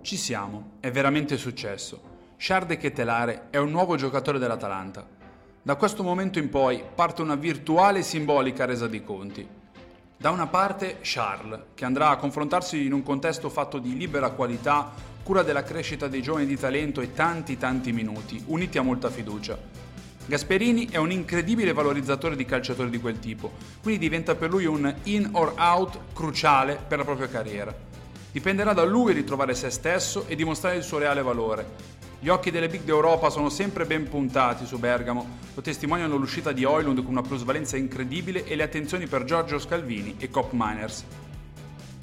Ci siamo, è veramente successo. Shard Ketelare è un nuovo giocatore dell'Atalanta. Da questo momento in poi parte una virtuale e simbolica resa di conti. Da una parte Charles, che andrà a confrontarsi in un contesto fatto di libera qualità, cura della crescita dei giovani di talento e tanti tanti minuti, uniti a molta fiducia. Gasperini è un incredibile valorizzatore di calciatori di quel tipo, quindi diventa per lui un in or out cruciale per la propria carriera. Dipenderà da lui ritrovare se stesso e dimostrare il suo reale valore, gli occhi delle big d'Europa sono sempre ben puntati su Bergamo, lo testimoniano l'uscita di Oilund con una plusvalenza incredibile e le attenzioni per Giorgio Scalvini e Cop Miners.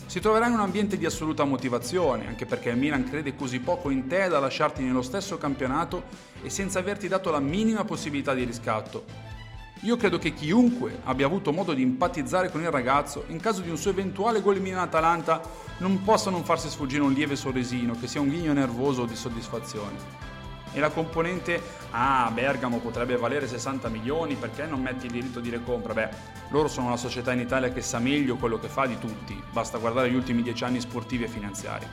Si troverà in un ambiente di assoluta motivazione, anche perché il Milan crede così poco in te da lasciarti nello stesso campionato e senza averti dato la minima possibilità di riscatto. Io credo che chiunque abbia avuto modo di empatizzare con il ragazzo, in caso di un suo eventuale gol in Milan-Atalanta, non possa non farsi sfuggire un lieve sorrisino, che sia un ghigno nervoso o di soddisfazione. E la componente, ah, Bergamo potrebbe valere 60 milioni, perché non metti il diritto di recompra? Beh, loro sono la società in Italia che sa meglio quello che fa di tutti, basta guardare gli ultimi dieci anni sportivi e finanziari.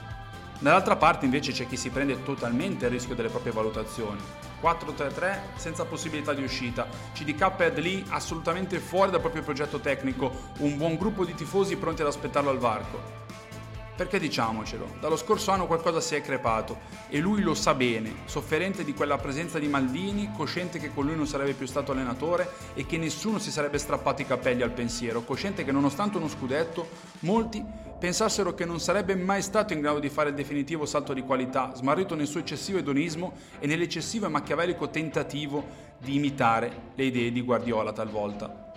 Dall'altra parte invece c'è chi si prende totalmente il rischio delle proprie valutazioni. 4-3-3 senza possibilità di uscita, CDK ed lì assolutamente fuori dal proprio progetto tecnico, un buon gruppo di tifosi pronti ad aspettarlo al varco. Perché diciamocelo, dallo scorso anno qualcosa si è crepato e lui lo sa bene, sofferente di quella presenza di Maldini, cosciente che con lui non sarebbe più stato allenatore e che nessuno si sarebbe strappato i capelli al pensiero, cosciente che nonostante uno scudetto, molti pensassero che non sarebbe mai stato in grado di fare il definitivo salto di qualità, smarrito nel suo eccessivo edonismo e nell'eccessivo e machiavellico tentativo di imitare le idee di Guardiola talvolta.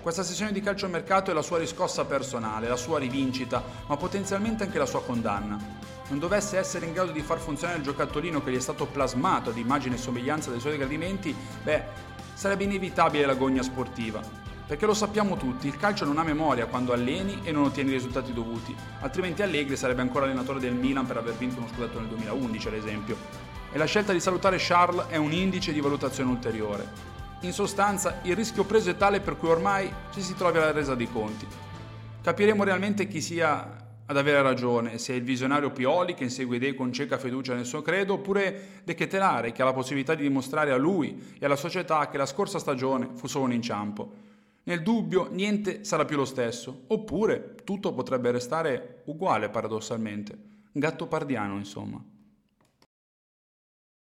Questa sessione di calciomercato è la sua riscossa personale, la sua rivincita, ma potenzialmente anche la sua condanna. Non dovesse essere in grado di far funzionare il giocattolino che gli è stato plasmato ad immagine e somiglianza dei suoi gradimenti, beh, sarebbe inevitabile l'agonia sportiva. Perché lo sappiamo tutti, il calcio non ha memoria quando alleni e non ottieni i risultati dovuti, altrimenti Allegri sarebbe ancora allenatore del Milan per aver vinto uno scudetto nel 2011, ad esempio. E la scelta di salutare Charles è un indice di valutazione ulteriore. In sostanza, il rischio preso è tale per cui ormai ci si trovi alla resa dei conti. Capiremo realmente chi sia ad avere ragione, se è il visionario Pioli che insegue idee con cieca fiducia nel suo credo, oppure De Ketelare che ha la possibilità di dimostrare a lui e alla società che la scorsa stagione fu solo un inciampo. Nel dubbio niente sarà più lo stesso, oppure tutto potrebbe restare uguale paradossalmente. Gatto pardiano, insomma.